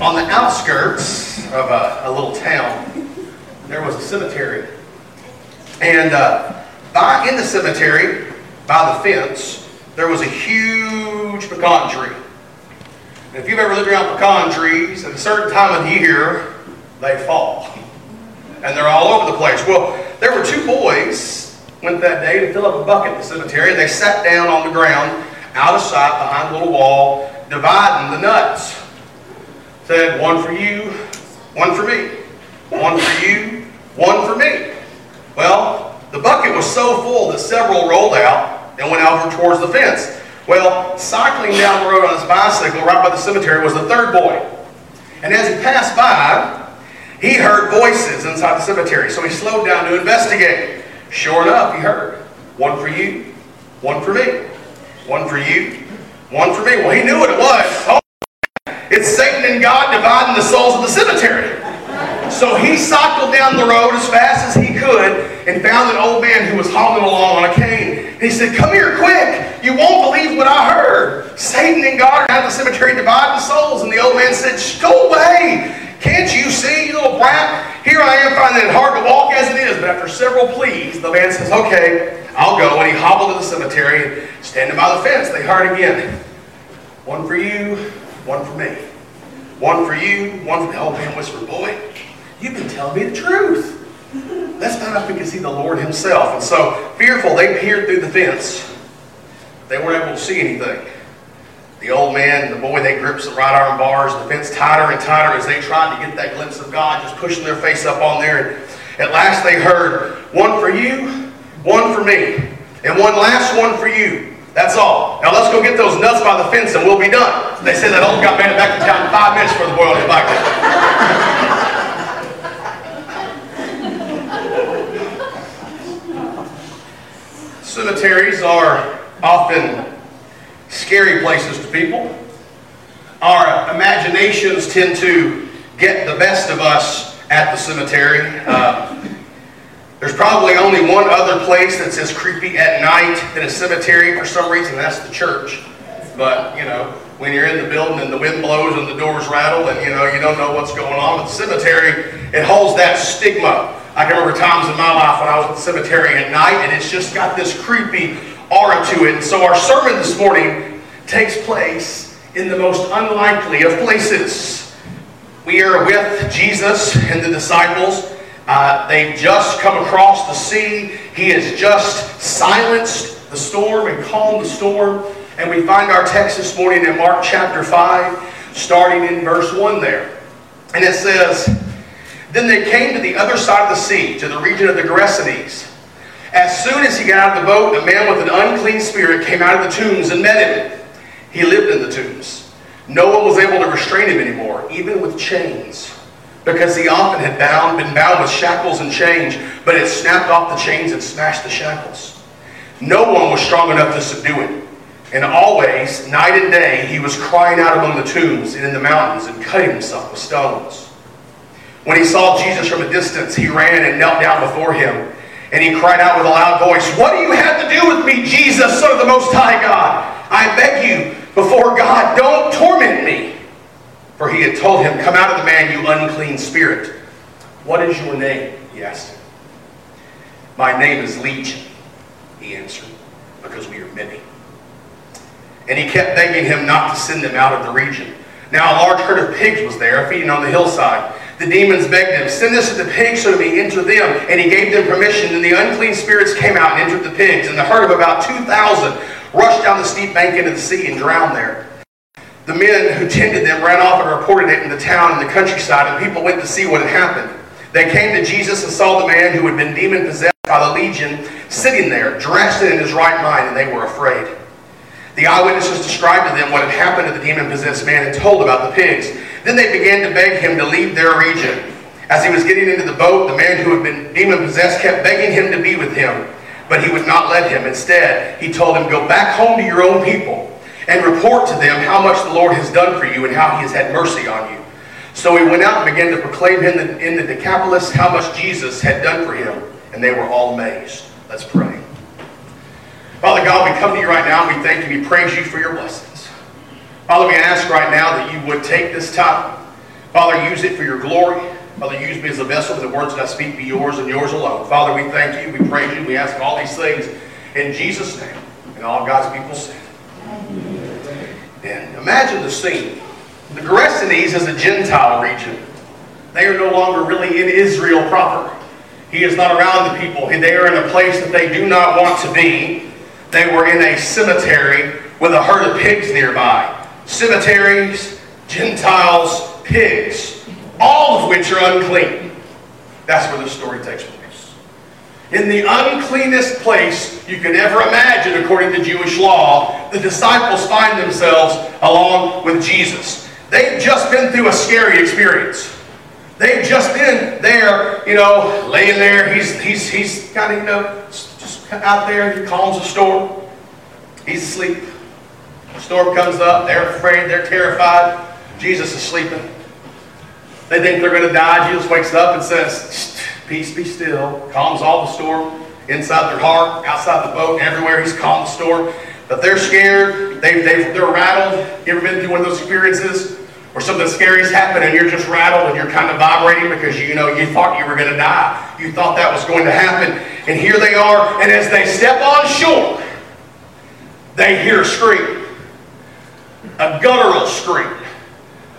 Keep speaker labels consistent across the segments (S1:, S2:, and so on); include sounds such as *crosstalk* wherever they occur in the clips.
S1: on the outskirts of a, a little town, there was a cemetery. And uh, by, in the cemetery, by the fence, there was a huge pecan tree. And if you've ever lived around pecan trees, at a certain time of the year, they fall. And they're all over the place. Well, there were two boys went that day to fill up a bucket in the cemetery. And they sat down on the ground, out of sight, behind a little wall, dividing the nuts. Said, one for you, one for me. One for you, one for me. Well, the bucket was so full that several rolled out and went over towards the fence. Well, cycling down the road on his bicycle right by the cemetery was the third boy. And as he passed by, he heard voices inside the cemetery, so he slowed down to investigate. Sure enough, he heard one for you, one for me, one for you, one for me. Well, he knew what it was. Oh, it's Satan and God dividing the souls of the cemetery. So he cycled down the road as fast as he could and found an old man who was hobbling along on a cane. And he said, Come here quick. You won't believe what I heard. Satan and God are at the cemetery dividing souls. And the old man said, Go away. Can't you see, you little brat? Here I am finding it hard to walk as it is. But after several pleas, the man says, Okay, I'll go. And he hobbled to the cemetery and standing by the fence, they heard again. One for you, one for me. One for you, one for the old man whispered, Boy, you've been telling me the truth. Find out if we can see the Lord Himself. And so, fearful, they peered through the fence. They weren't able to see anything. The old man and the boy, they gripped the right arm bars, the fence tighter and tighter as they tried to get that glimpse of God, just pushing their face up on there. And at last they heard, one for you, one for me, and one last one for you. That's all. Now let's go get those nuts by the fence and we'll be done. They said that old guy made it back to town in five minutes for the boy on his bike. Cemeteries are often scary places to people. Our imaginations tend to get the best of us at the cemetery. Uh, there's probably only one other place that's as creepy at night than a cemetery for some reason, that's the church. But, you know, when you're in the building and the wind blows and the doors rattle and, you know, you don't know what's going on. But the cemetery, it holds that stigma. I can remember times in my life when I was at the cemetery at night and it's just got this creepy aura to it. And so our sermon this morning takes place in the most unlikely of places. We are with Jesus and the disciples. Uh, they've just come across the sea. He has just silenced the storm and calmed the storm. And we find our text this morning in Mark chapter 5, starting in verse 1 there. And it says, Then they came to the other side of the sea, to the region of the Gerasenes. As soon as he got out of the boat, a man with an unclean spirit came out of the tombs and met him. He lived in the tombs. No one was able to restrain him anymore, even with chains, because he often had bound, been bound with shackles and chains, but had snapped off the chains and smashed the shackles. No one was strong enough to subdue it. And always, night and day, he was crying out among the tombs and in the mountains and cutting himself with stones. When he saw Jesus from a distance, he ran and knelt down before him and he cried out with a loud voice, What do you have to do with me, Jesus, Son of the Most High God? I beg you, before God, don't torment me. For he had told him, Come out of the man, you unclean spirit. What is your name? He asked him. My name is Legion, he answered, because we are many. And he kept begging him not to send them out of the region. Now a large herd of pigs was there, feeding on the hillside. The demons begged him, Send us to the pigs so that we enter them. And he gave them permission. And the unclean spirits came out and entered the pigs. And the herd of about 2,000 rushed down the steep bank into the sea and drowned there. The men who tended them ran off and reported it in the town and the countryside, and people went to see what had happened. They came to Jesus and saw the man who had been demon possessed by the legion sitting there, dressed in his right mind, and they were afraid. The eyewitnesses described to them what had happened to the demon possessed man and told about the pigs. Then they began to beg him to leave their region. As he was getting into the boat, the man who had been demon possessed kept begging him to be with him, but he would not let him. Instead, he told him, Go back home to your own people and report to them how much the Lord has done for you and how he has had mercy on you. So he went out and began to proclaim in the Decapolis how much Jesus had done for him, and they were all amazed. Let's pray. Father God, we come to you right now and we thank you we praise you for your blessings. Father, we ask right now that you would take this time Father, use it for your glory. Father, use me as a vessel. The words that I speak be yours and yours alone. Father, we thank you. We praise you. We ask all these things in Jesus' name. And all God's people said. And imagine the scene. The Gerasenes is a Gentile region. They are no longer really in Israel proper. He is not around the people. They are in a place that they do not want to be. They were in a cemetery with a herd of pigs nearby. Cemeteries, Gentiles, pigs, all of which are unclean. That's where the story takes place. In the uncleanest place you could ever imagine, according to Jewish law, the disciples find themselves along with Jesus. They've just been through a scary experience. They've just been there, you know, laying there. He's, he's, he's kind of, you know, just out there. He calms the storm. He's asleep. The storm comes up. They're afraid. They're terrified. Jesus is sleeping. They think they're going to die. Jesus wakes up and says, Peace be still. Calms all the storm inside their heart, outside the boat, everywhere. He's calmed the storm. But they're scared. They, they, they're rattled. You ever been through one of those experiences where something scary's happened and you're just rattled and you're kind of vibrating because you know you thought you were going to die. You thought that was going to happen. And here they are. And as they step on shore, they hear a scream. A guttural scream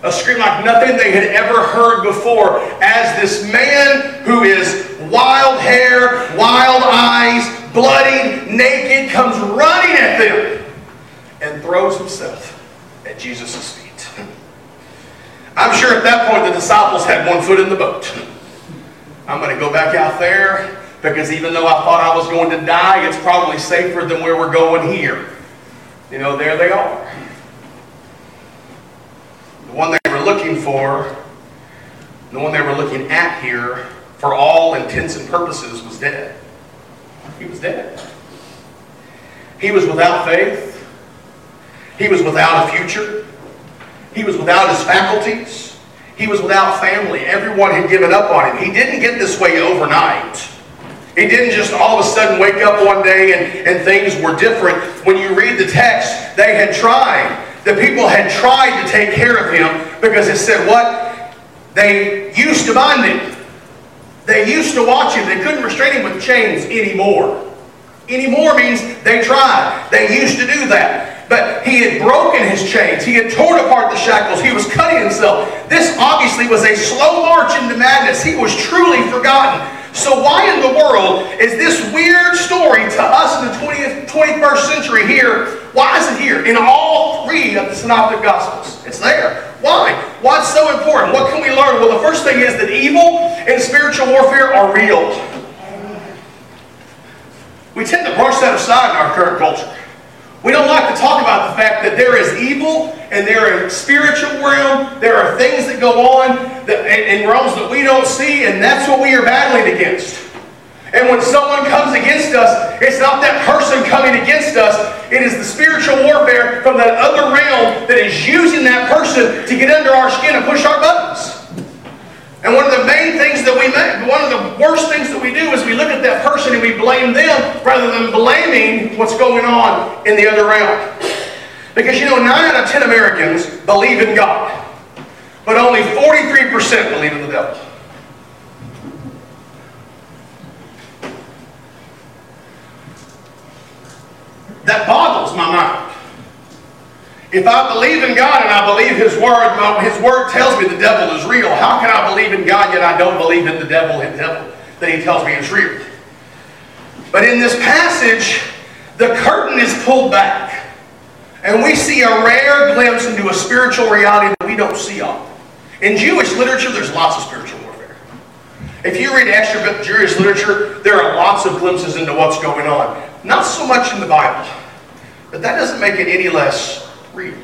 S1: a scream like nothing they had ever heard before as this man who is wild hair, wild eyes, bloody, naked, comes running at them and throws himself at Jesus' feet. I'm sure at that point the disciples had one foot in the boat. I'm going to go back out there because even though I thought I was going to die, it's probably safer than where we're going here. You know, there they are. Were looking for, the one they were looking at here, for all intents and purposes, was dead. He was dead. He was without faith. He was without a future. He was without his faculties. He was without family. Everyone had given up on him. He didn't get this way overnight. He didn't just all of a sudden wake up one day and, and things were different. When you read the text, they had tried. The people had tried to take care of him because it said what? They used to bind him. They used to watch him. They couldn't restrain him with chains anymore. Anymore means they tried. They used to do that. But he had broken his chains. He had torn apart the shackles. He was cutting himself. This obviously was a slow march into madness. He was truly forgotten. So why in the world is this weird story to us in the 20th, 21st century here? Why is it here? In all three of the Synoptic Gospels. It's there. Why? Why it's so important? What can we learn? Well, the first thing is that evil and spiritual warfare are real. We tend to brush that aside in our current culture. We don't like to talk about the fact that there is evil and there is spiritual realm. There are things that go on that, in realms that we don't see, and that's what we are battling against. And when someone comes against us, it's not that person coming against us. It is the spiritual warfare from that other realm that is using that person to get under our skin and push our buttons. And one of the main things that we make, one of the worst things that we do is we look at that person and we blame them rather than blaming what's going on in the other realm. Because you know, 9 out of 10 Americans believe in God, but only 43% believe in the devil. That boggles my mind. If I believe in God and I believe His Word, His Word tells me the devil is real. How can I believe in God yet I don't believe in the devil, the devil that He tells me is real? But in this passage, the curtain is pulled back. And we see a rare glimpse into a spiritual reality that we don't see often. In Jewish literature, there's lots of spiritual warfare. If you read extra Jewish literature, there are lots of glimpses into what's going on. Not so much in the Bible. But that doesn't make it any less real.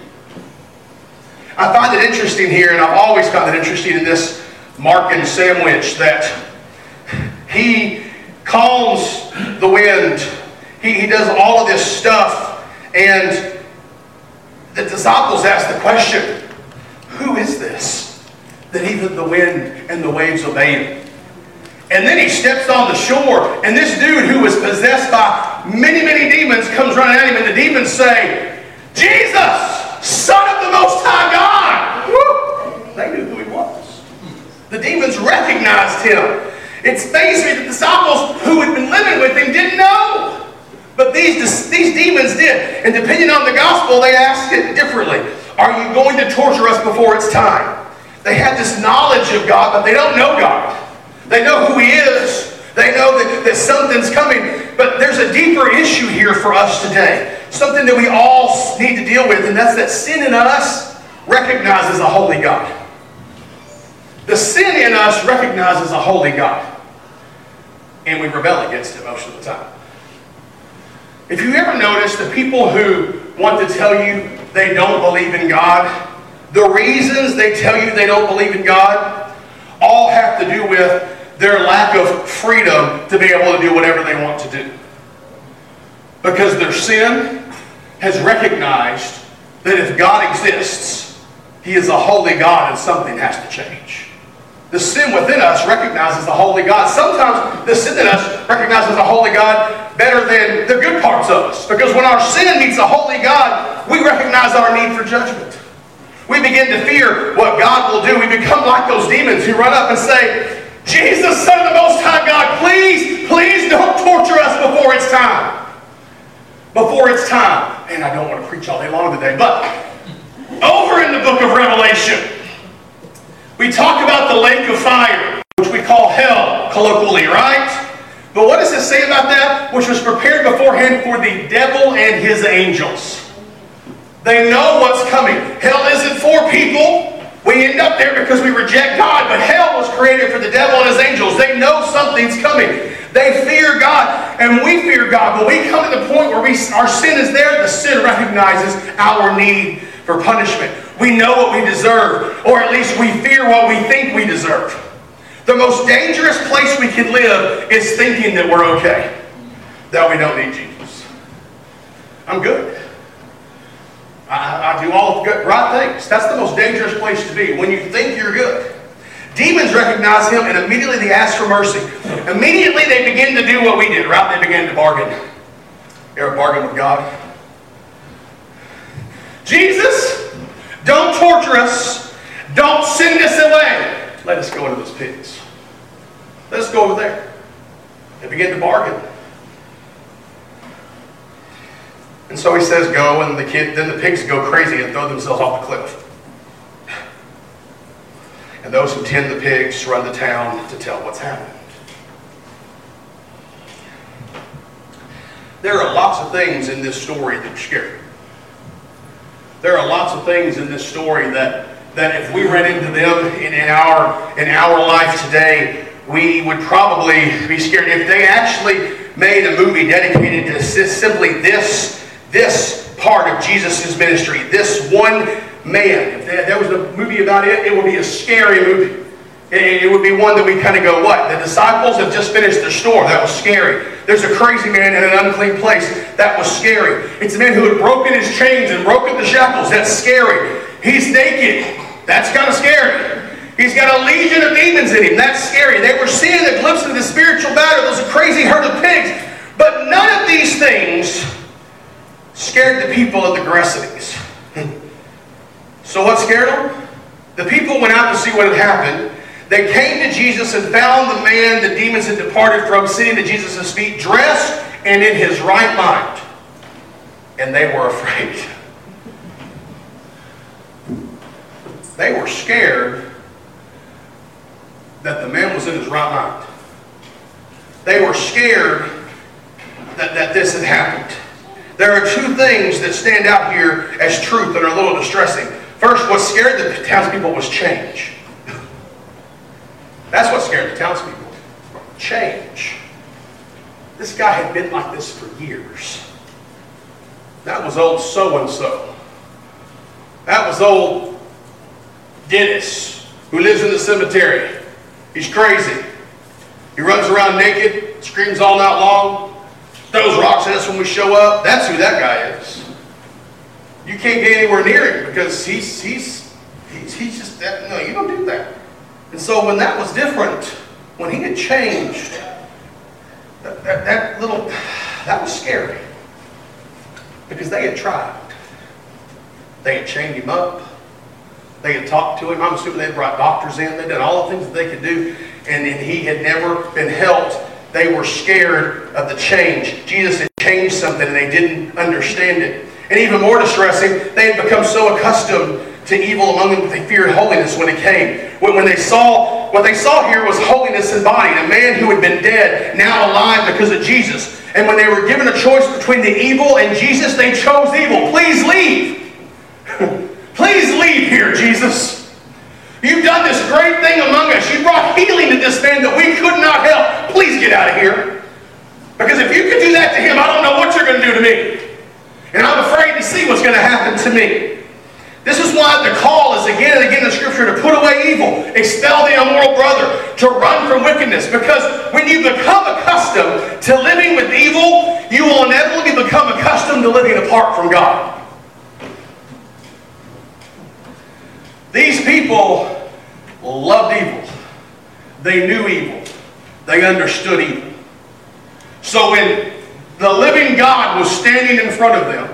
S1: I find it interesting here, and I've always found it interesting in this Markan sandwich that he calms the wind. He, he does all of this stuff, and the disciples ask the question, who is this? That even the wind and the waves obey him. And then he steps on the shore, and this dude who was possessed by many, many demons comes running at him, and the demons say, Jesus, Son of the Most High God. Woo! They knew who he was. The demons recognized him. It's basically the disciples who had been living with him didn't know. But these, these demons did. And depending on the gospel, they asked it differently. Are you going to torture us before it's time? They had this knowledge of God, but they don't know God. They know who He is. They know that, that something's coming. But there's a deeper issue here for us today. Something that we all need to deal with, and that's that sin in us recognizes a holy God. The sin in us recognizes a holy God. And we rebel against it most of the time. If you ever notice the people who want to tell you they don't believe in God, the reasons they tell you they don't believe in God all have to do with their lack of freedom to be able to do whatever they want to do. Because their sin has recognized that if God exists, He is a holy God and something has to change. The sin within us recognizes the holy God. Sometimes the sin in us recognizes the holy God better than the good parts of us. Because when our sin meets the holy God, we recognize our need for judgment. We begin to fear what God will do. We become like those demons who run up and say, Jesus, Son of the Most High God, please, please don't torture us before it's time. Before it's time. And I don't want to preach all day long today, but over in the book of Revelation, we talk about the lake of fire, which we call hell colloquially, right? But what does it say about that? Which was prepared beforehand for the devil and his angels. They know what's coming. Hell isn't for people. We end up there because we reject God, but hell was created for the devil and his angels. They know something's coming. They fear God, and we fear God. But we come to the point where we, our sin is there, the sin recognizes our need for punishment. We know what we deserve, or at least we fear what we think we deserve. The most dangerous place we can live is thinking that we're okay, that we don't need Jesus. I'm good. I, I do all the good, right things. That's the most dangerous place to be, when you think you're good. Demons recognize him and immediately they ask for mercy. Immediately they begin to do what we did, right? They begin to bargain. You ever bargain with God? Jesus, don't torture us. Don't send us away. Let us go into those pigs. Let us go over there. They begin to bargain. And so he says, go, and the kid, then the pigs go crazy and throw themselves off the cliff. And those who tend the pigs run to town to tell what's happened. There are lots of things in this story that are scary. There are lots of things in this story that, that if we ran into them in, in, our, in our life today, we would probably be scared. If they actually made a movie dedicated to simply this, this part of Jesus' ministry, this one man, if there was a movie about it, it would be a scary movie. It would be one that we kind of go, what? The disciples have just finished their store. That was scary. There's a crazy man in an unclean place. That was scary. It's a man who had broken his chains and broken the shackles. That's scary. He's naked. That's kind of scary. He's got a legion of demons in him. That's scary. They were seeing a glimpse of the spiritual battle. There's a crazy herd of pigs. But none of these things scared the people of the Gerasenes. *laughs* so what scared them? The people went out to see what had happened. They came to Jesus and found the man the demons had departed from sitting at Jesus' feet, dressed and in his right mind. And they were *laughs* afraid. They were scared that the man was in his right mind. They were scared that, that this had happened. There are two things that stand out here as truth that are a little distressing. First, what scared the townspeople was change. That's what scared the townspeople. Change. This guy had been like this for years. That was old so and so. That was old Dennis, who lives in the cemetery. He's crazy. He runs around naked, screams all night long, throws rocks at us when we show up. That's who that guy is. You can't get anywhere near him because he's he's he's, he's just that. No, you don't do that. And so when that was different, when he had changed, that, that, that little, that was scary. Because they had tried. They had chained him up. They had talked to him. I'm assuming they had brought doctors in. They did all the things that they could do. and, and he had never been helped. They were scared of the change. Jesus had changed something and they didn't understand it. And even more distressing, they had become so accustomed to evil among them that they feared holiness when it came. When, when they saw, what they saw here was holiness embodied. A man who had been dead, now alive because of Jesus. And when they were given a choice between the evil and Jesus, they chose evil. Please leave. *laughs* Please leave here, Jesus. You've done this great thing among us. You brought healing to this man that we could not help. Please get out of here. Because if you could do that to him, I don't know what you're going to do to me. And I'm afraid to see what's going to happen to me. This is why the call is again and again in Scripture to put away evil, expel the immoral brother, to run from wickedness. Because when you become accustomed to living with evil, you will inevitably become accustomed to living apart from God. These people loved evil. They knew evil. They understood evil. So when the living God was standing in front of them,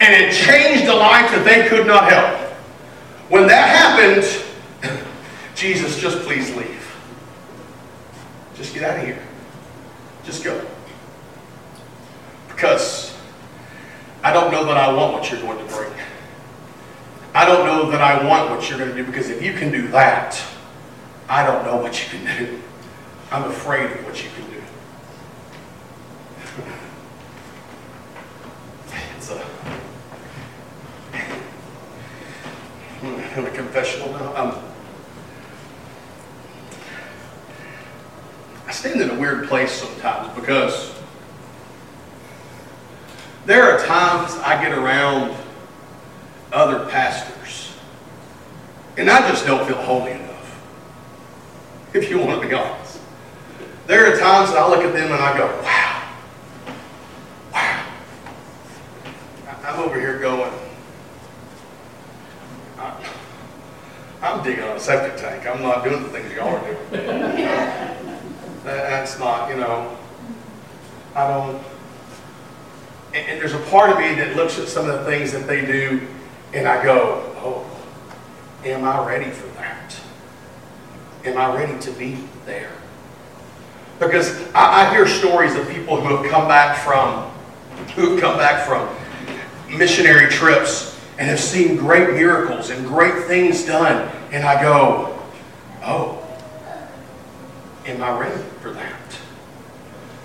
S1: and it changed a life that they could not help. When that happened, *laughs* Jesus, just please leave. Just get out of here. Just go. Because I don't know that I want what you're going to bring. I don't know that I want what you're going to do because if you can do that, I don't know what you can do. I'm afraid of what you can do. It's a, in a confessional now. Um, I stand in a weird place sometimes because there are times I get around other pastors. And I just don't feel holy enough, if you want to be honest. There are times that I look at them and I go, wow, wow. I'm over here going, digging on a septic tank. I'm not doing the things y'all are doing. *laughs* That's not, you know, I don't. And, and there's a part of me that looks at some of the things that they do and I go, oh, am I ready for that? Am I ready to be there? Because I, I hear stories of people who have come back from, who have come back from missionary trips and have seen great miracles and great things done. And I go, oh, am I ready for that?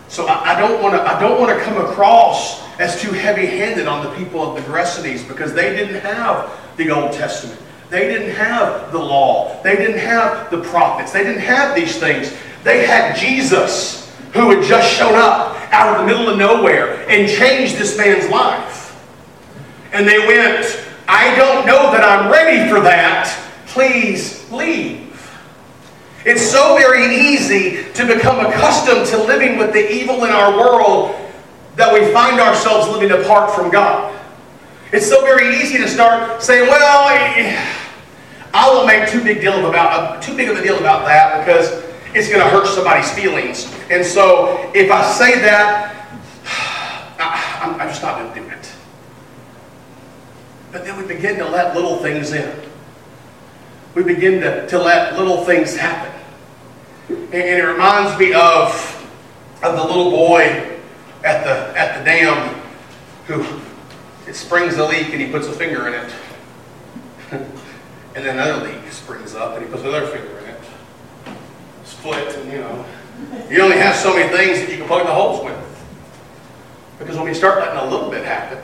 S1: So I, I don't want to. I don't want to come across as too heavy-handed on the people of the Gerasenes because they didn't have the Old Testament. They didn't have the law. They didn't have the prophets. They didn't have these things. They had Jesus who had just shown up out of the middle of nowhere and changed this man's life. And they went, I don't know that I'm ready for that. Please leave. It's so very easy to become accustomed to living with the evil in our world that we find ourselves living apart from God. It's so very easy to start saying, well, I won't make too big deal about uh, too big of a deal about that because it's going to hurt somebody's feelings. And so if I say that, *sighs* I'm, I'm just not going to do it. But then we begin to let little things in. We begin to, to let little things happen. And, and it reminds me of, of the little boy at the, at the dam who it springs a leak and he puts a finger in it. *laughs* and then another leak springs up and he puts another finger in it. Split and you know. You only have so many things that you can plug the holes with. Because when we start letting a little bit happen,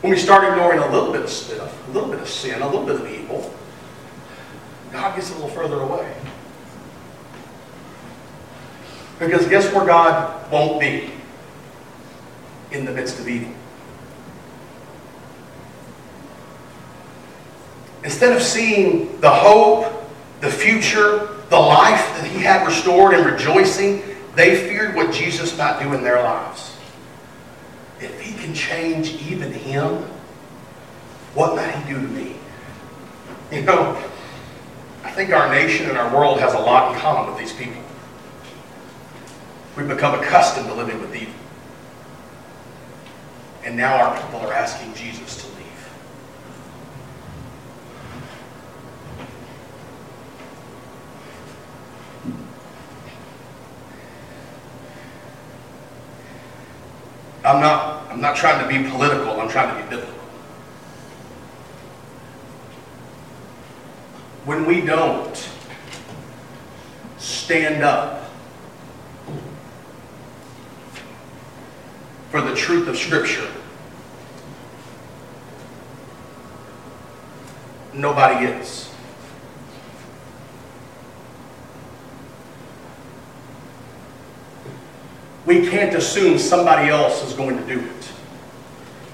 S1: when we start ignoring a little bit of stuff, a little bit of sin, a little bit of evil, God gets a little further away. Because guess where God won't be? in the midst of evil. Instead of seeing the hope, the future, the life that he had restored and rejoicing, they feared what Jesus might do in their lives. If he can change even him, what might he do to me? *laughs* You know, I think our nation and our world has a lot in common with these people. We've become accustomed to living with evil. And now our people are asking Jesus to leave. I'm not, I'm not trying to be political, I'm trying to be biblical. When we don't stand up for the truth of Scripture, nobody is. We can't assume somebody else is going to do it.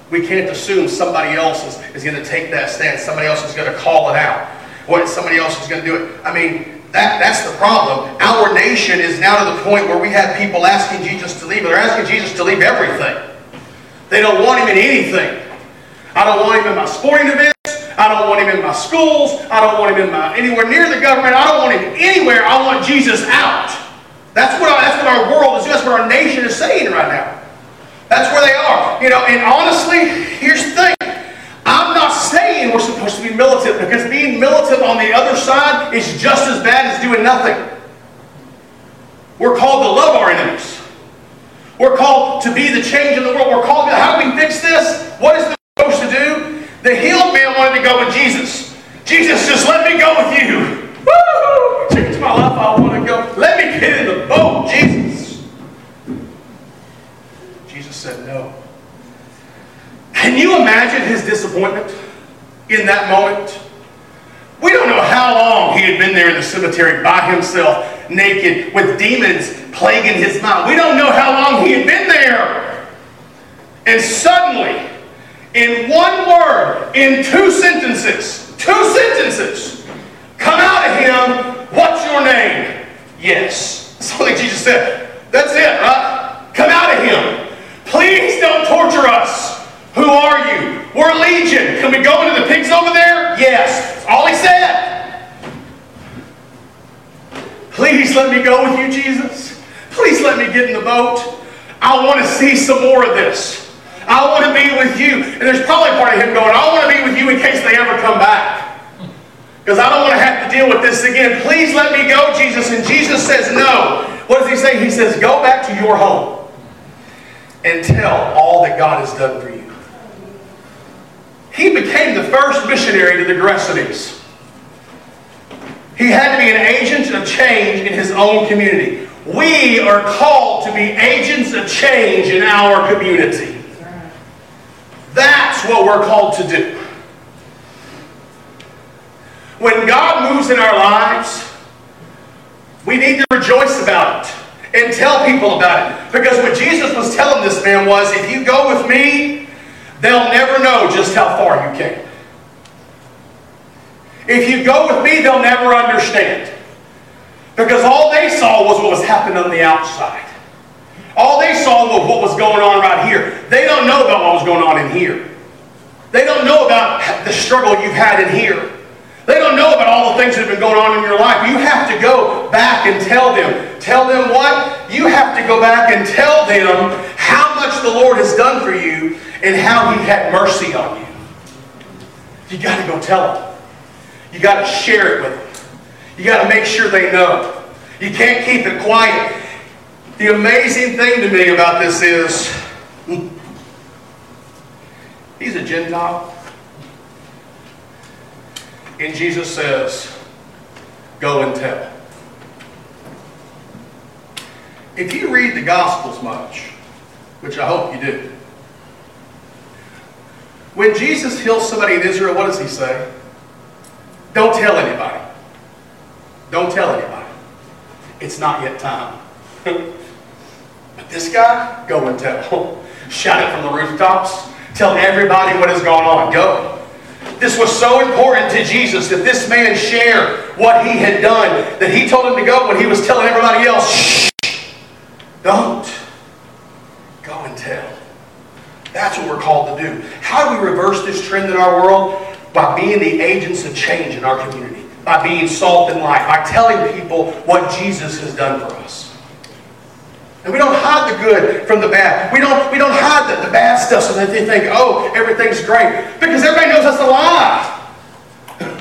S1: We can't assume somebody else is, is going to take that stand. Somebody else is going to call it out. What somebody else is going to do it. I mean, that, that's the problem. Our nation is now to the point where we have people asking Jesus to leave. They're asking Jesus to leave everything. They don't want him in anything. I don't want him in my sporting events. I don't want him in my schools. I don't want him in my anywhere near the government. I don't want him anywhere. I want Jesus out. That's what, our, that's what our world is. That's what our nation is saying right now. That's where they are. You know, and honestly, here's the thing. I'm not saying we're supposed to be militant because being militant on the other side is just as bad as doing nothing. We're called to love our enemies. We're called to be the change in the world. We're called to, how do we fix this? What is this supposed to do? The healed man wanted to go with Jesus. Jesus, just let me go with you. Woo! Change my life. I want to go. Let me get in the boat, Jesus. Jesus said no. Can you imagine his disappointment in that moment? We don't know how long he had been there in the cemetery by himself, naked, with demons plaguing his mind. We don't know how long he had been there. And suddenly, in one word, in two sentences, two sentences, come out of him, what's your name? Yes. That's what Jesus said. That's it, right? Come out of him. Please don't torture us. Who are you? We're legion. Can we go into the pigs over there? Yes. That's all he said. Please let me go with you, Jesus. Please let me get in the boat. I want to see some more of this. I want to be with you. And there's probably part of him going, I want to be with you in case they ever come back. Because I don't want to have to deal with this again. Please let me go, Jesus. And Jesus says no. What does he say? He says, Go back to your home and tell all that God has done for you. He became the first Gerasenes. He had to be an agent of change in his own community. We are called to be agents of change in our community. That's what we're called to do. When God moves in our lives, we need to rejoice about it and tell people about it. Because what Jesus was telling this man was, if you go with me, they'll never know just how far you came. If you go with me, they'll never understand. Because all they saw was what was happening on the outside. All they saw was what was going on right here. They don't know about what was going on in here. They don't know about the struggle you've had in here. They don't know about all the things that have been going on in your life. You have to go back and tell them. Tell them what? You have to go back and tell them how much the Lord has done for you and how He had mercy on you. You got to go tell them. You got to share it with them. You got to make sure they know. You can't keep it quiet. The amazing thing to me about this is *laughs* he's a Gentile. And Jesus says, Go and tell. If you read the Gospels much, which I hope you do, when Jesus heals somebody in Israel, what does he say? Don't tell anybody. Don't tell anybody. It's not yet time. *laughs* but this guy, go and tell. Shout it from the rooftops. Tell everybody what is going on. Go. This was so important to Jesus that this man shared what he had done, that he told him to go when he was telling everybody else, shh, don't. Go and tell. That's what we're called to do. How do we reverse this trend in our world? By being the agents of change in our community. By being salt and light. By telling people what Jesus has done for us. And we don't hide the good from the bad. We don't, we don't hide the, the bad stuff so that they think, oh, everything's great. Because everybody knows that's a lie. *clears throat*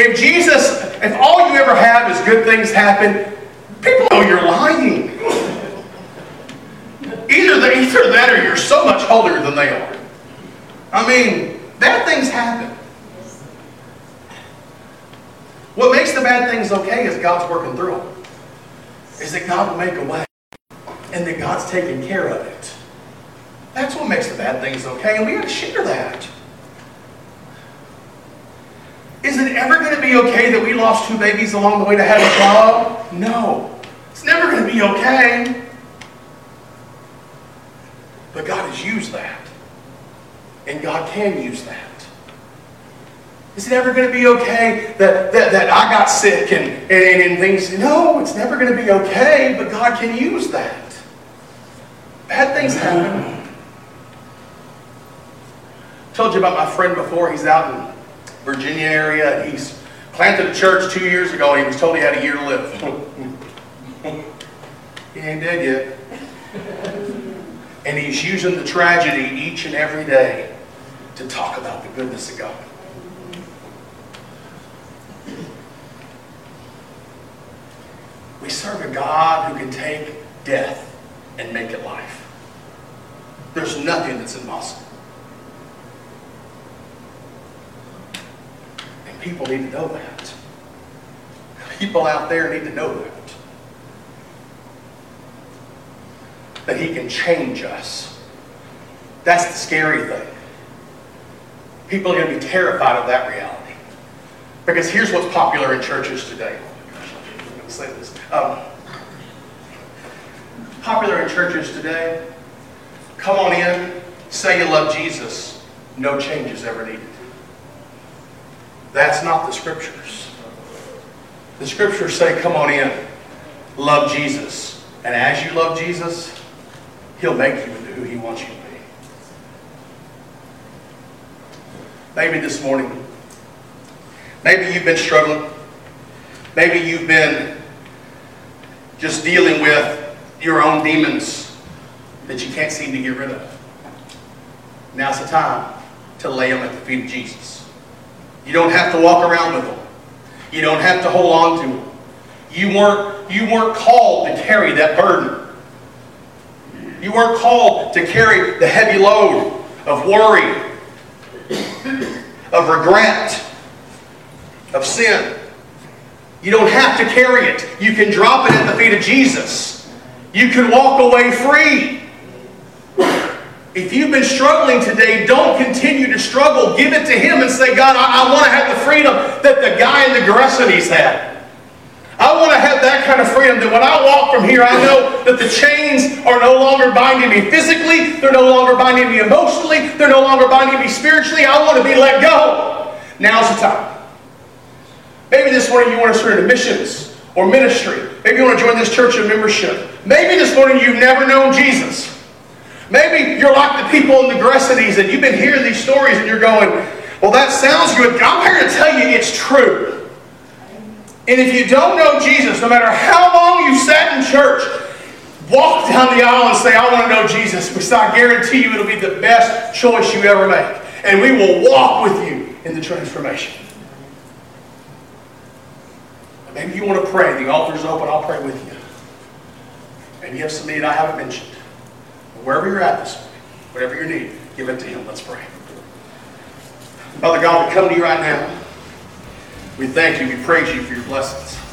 S1: If Jesus, if all you ever have is good things happen, people know you're lying. *clears throat* Either, the, either that or you're so much holier than they are. I mean, bad things happen. What makes the bad things okay is God's working through them. Is that God will make a way. And that God's taking care of it. That's what makes the bad things okay. And we got to share that. Is it ever going to be okay that we lost two babies along the way to have a job? No. It's never going to be okay. But God has used that. And God can use that. Is it ever going to be okay that, that, that I got sick and, and, and things? No, it's never going to be okay, but God can use that. Bad things happen. told you about my friend before. He's out in Virginia area, and he's planted a church two years ago, and he was told he had a year to live. *laughs* he ain't dead yet. And he's using the tragedy each and every day to talk about the goodness of God. We serve a God who can take death and make it life. There's nothing that's impossible. And people need to know that. People out there need to know that. That He can change us. That's the scary thing. People are going to be terrified of that reality. Because here's what's popular in churches today say this. Um, popular in churches today, come on in, say you love Jesus, no changes ever needed. That's not the scriptures. The scriptures say, come on in, love Jesus. And as you love Jesus, he'll make you into who he wants you to be. Maybe this morning, maybe you've been struggling. Maybe you've been just dealing with your own demons that you can't seem to get rid of. Now's the time to lay them at the feet of Jesus. You don't have to walk around with them. You don't have to hold on to them. You weren't, you weren't called to carry that burden. You weren't called to carry the heavy load of worry, of regret, of sin. You don't have to carry it. You can drop it at the feet of Jesus. You can walk away free. If you've been struggling today, don't continue to struggle. Give it to Him and say, God, I, I want to have the freedom that the guy in the Gerasenes had. I want to have that kind of freedom that when I walk from here, I know that the chains are no longer binding me physically, they're no longer binding me emotionally, they're no longer binding me spiritually. I want to be let go. Now's the time. Maybe this morning you want to start a missions or ministry. Maybe you want to join this church in membership. Maybe this morning you've never known Jesus. Maybe you're like the people in the Gerasenes and you've been hearing these stories and you're going, well, that sounds good. I'm here to tell you it's true. And if you don't know Jesus, no matter how long you've sat in church, walk down the aisle and say, I want to know Jesus. Because I guarantee you it'll be the best choice you ever make. And we will walk with you in the transformation. Maybe you want to pray. The altar's open. I'll pray with you. Maybe you have some need I haven't mentioned. But wherever you're at this morning, whatever your need, give it to Him. Let's pray. Father God, we come to you right now. We thank you. We praise you for your blessings.